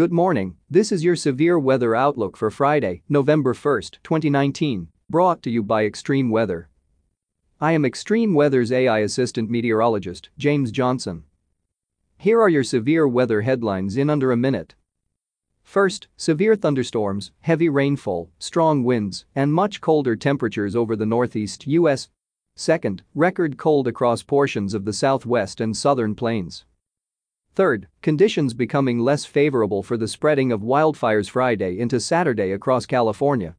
Good morning, this is your severe weather outlook for Friday, November 1, 2019, brought to you by Extreme Weather. I am Extreme Weather's AI assistant meteorologist, James Johnson. Here are your severe weather headlines in under a minute. First, severe thunderstorms, heavy rainfall, strong winds, and much colder temperatures over the northeast U.S. Second, record cold across portions of the southwest and southern plains. Third, conditions becoming less favorable for the spreading of wildfires Friday into Saturday across California.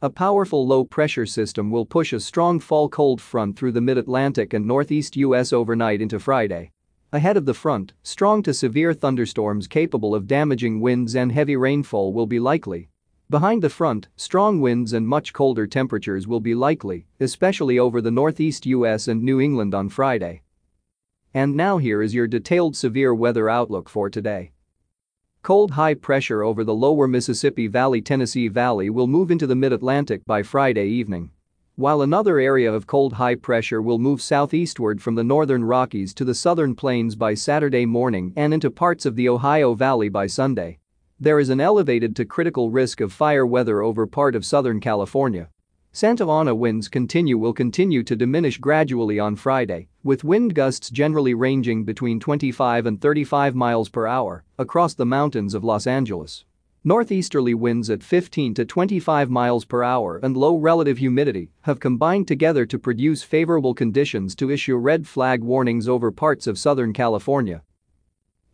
A powerful low-pressure system will push a strong fall cold front through the mid-Atlantic and northeast U.S. overnight into Friday. Ahead of the front, strong to severe thunderstorms capable of damaging winds and heavy rainfall will be likely. Behind the front, strong winds and much colder temperatures will be likely, especially over the northeast U.S. and New England on Friday. And now here is your detailed severe weather outlook for today. Cold high pressure over the lower Mississippi Valley Tennessee Valley will move into the mid-Atlantic by Friday evening. While another area of cold high pressure will move southeastward from the northern Rockies to the southern plains by Saturday morning and into parts of the Ohio Valley by Sunday. There is an elevated to critical risk of fire weather over part of Southern California. Santa Ana winds continue will continue to diminish gradually on Friday, with wind gusts generally ranging between 25 and 35 miles per hour across the mountains of Los Angeles. Northeasterly winds at 15 to 25 miles per hour and low relative humidity have combined together to produce favorable conditions to issue red flag warnings over parts of Southern California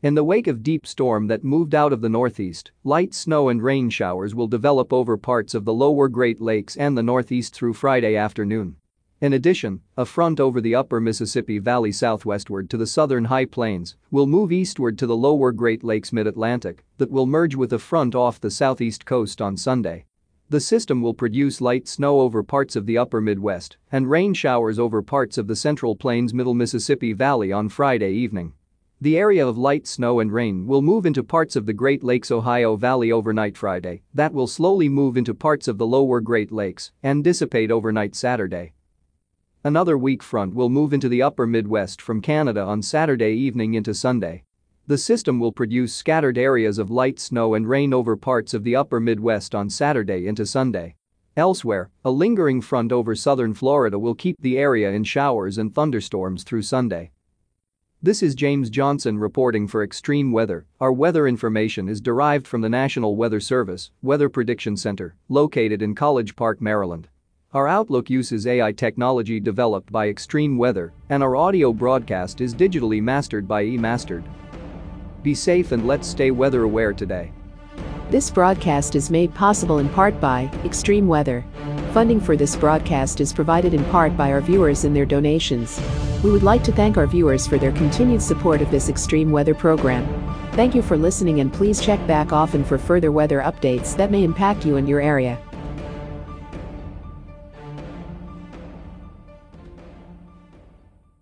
in the wake of deep storm that moved out of the northeast, light snow and rain showers will develop over parts of the lower Great Lakes and the northeast through Friday afternoon. In addition, a front over the upper Mississippi Valley southwestward to the southern high plains will move eastward to the lower Great Lakes mid-Atlantic that will merge with a front off the southeast coast on Sunday. The system will produce light snow over parts of the upper Midwest and rain showers over parts of the central plains middle Mississippi Valley on Friday evening. The area of light snow and rain will move into parts of the Great Lakes Ohio Valley overnight Friday, that will slowly move into parts of the lower Great Lakes and dissipate overnight Saturday. Another weak front will move into the upper Midwest from Canada on Saturday evening into Sunday. The system will produce scattered areas of light snow and rain over parts of the upper Midwest on Saturday into Sunday. Elsewhere, a lingering front over southern Florida will keep the area in showers and thunderstorms through Sunday. This is James Johnson reporting for Extreme Weather. Our weather information is derived from the National Weather Service Weather Prediction Center, located in College Park, Maryland. Our Outlook uses AI technology developed by Extreme Weather, and our audio broadcast is digitally mastered by eMastered. Be safe and let's stay weather aware today. This broadcast is made possible in part by Extreme Weather. Funding for this broadcast is provided in part by our viewers and their donations. We would like to thank our viewers for their continued support of this extreme weather program. Thank you for listening and please check back often for further weather updates that may impact you and your area.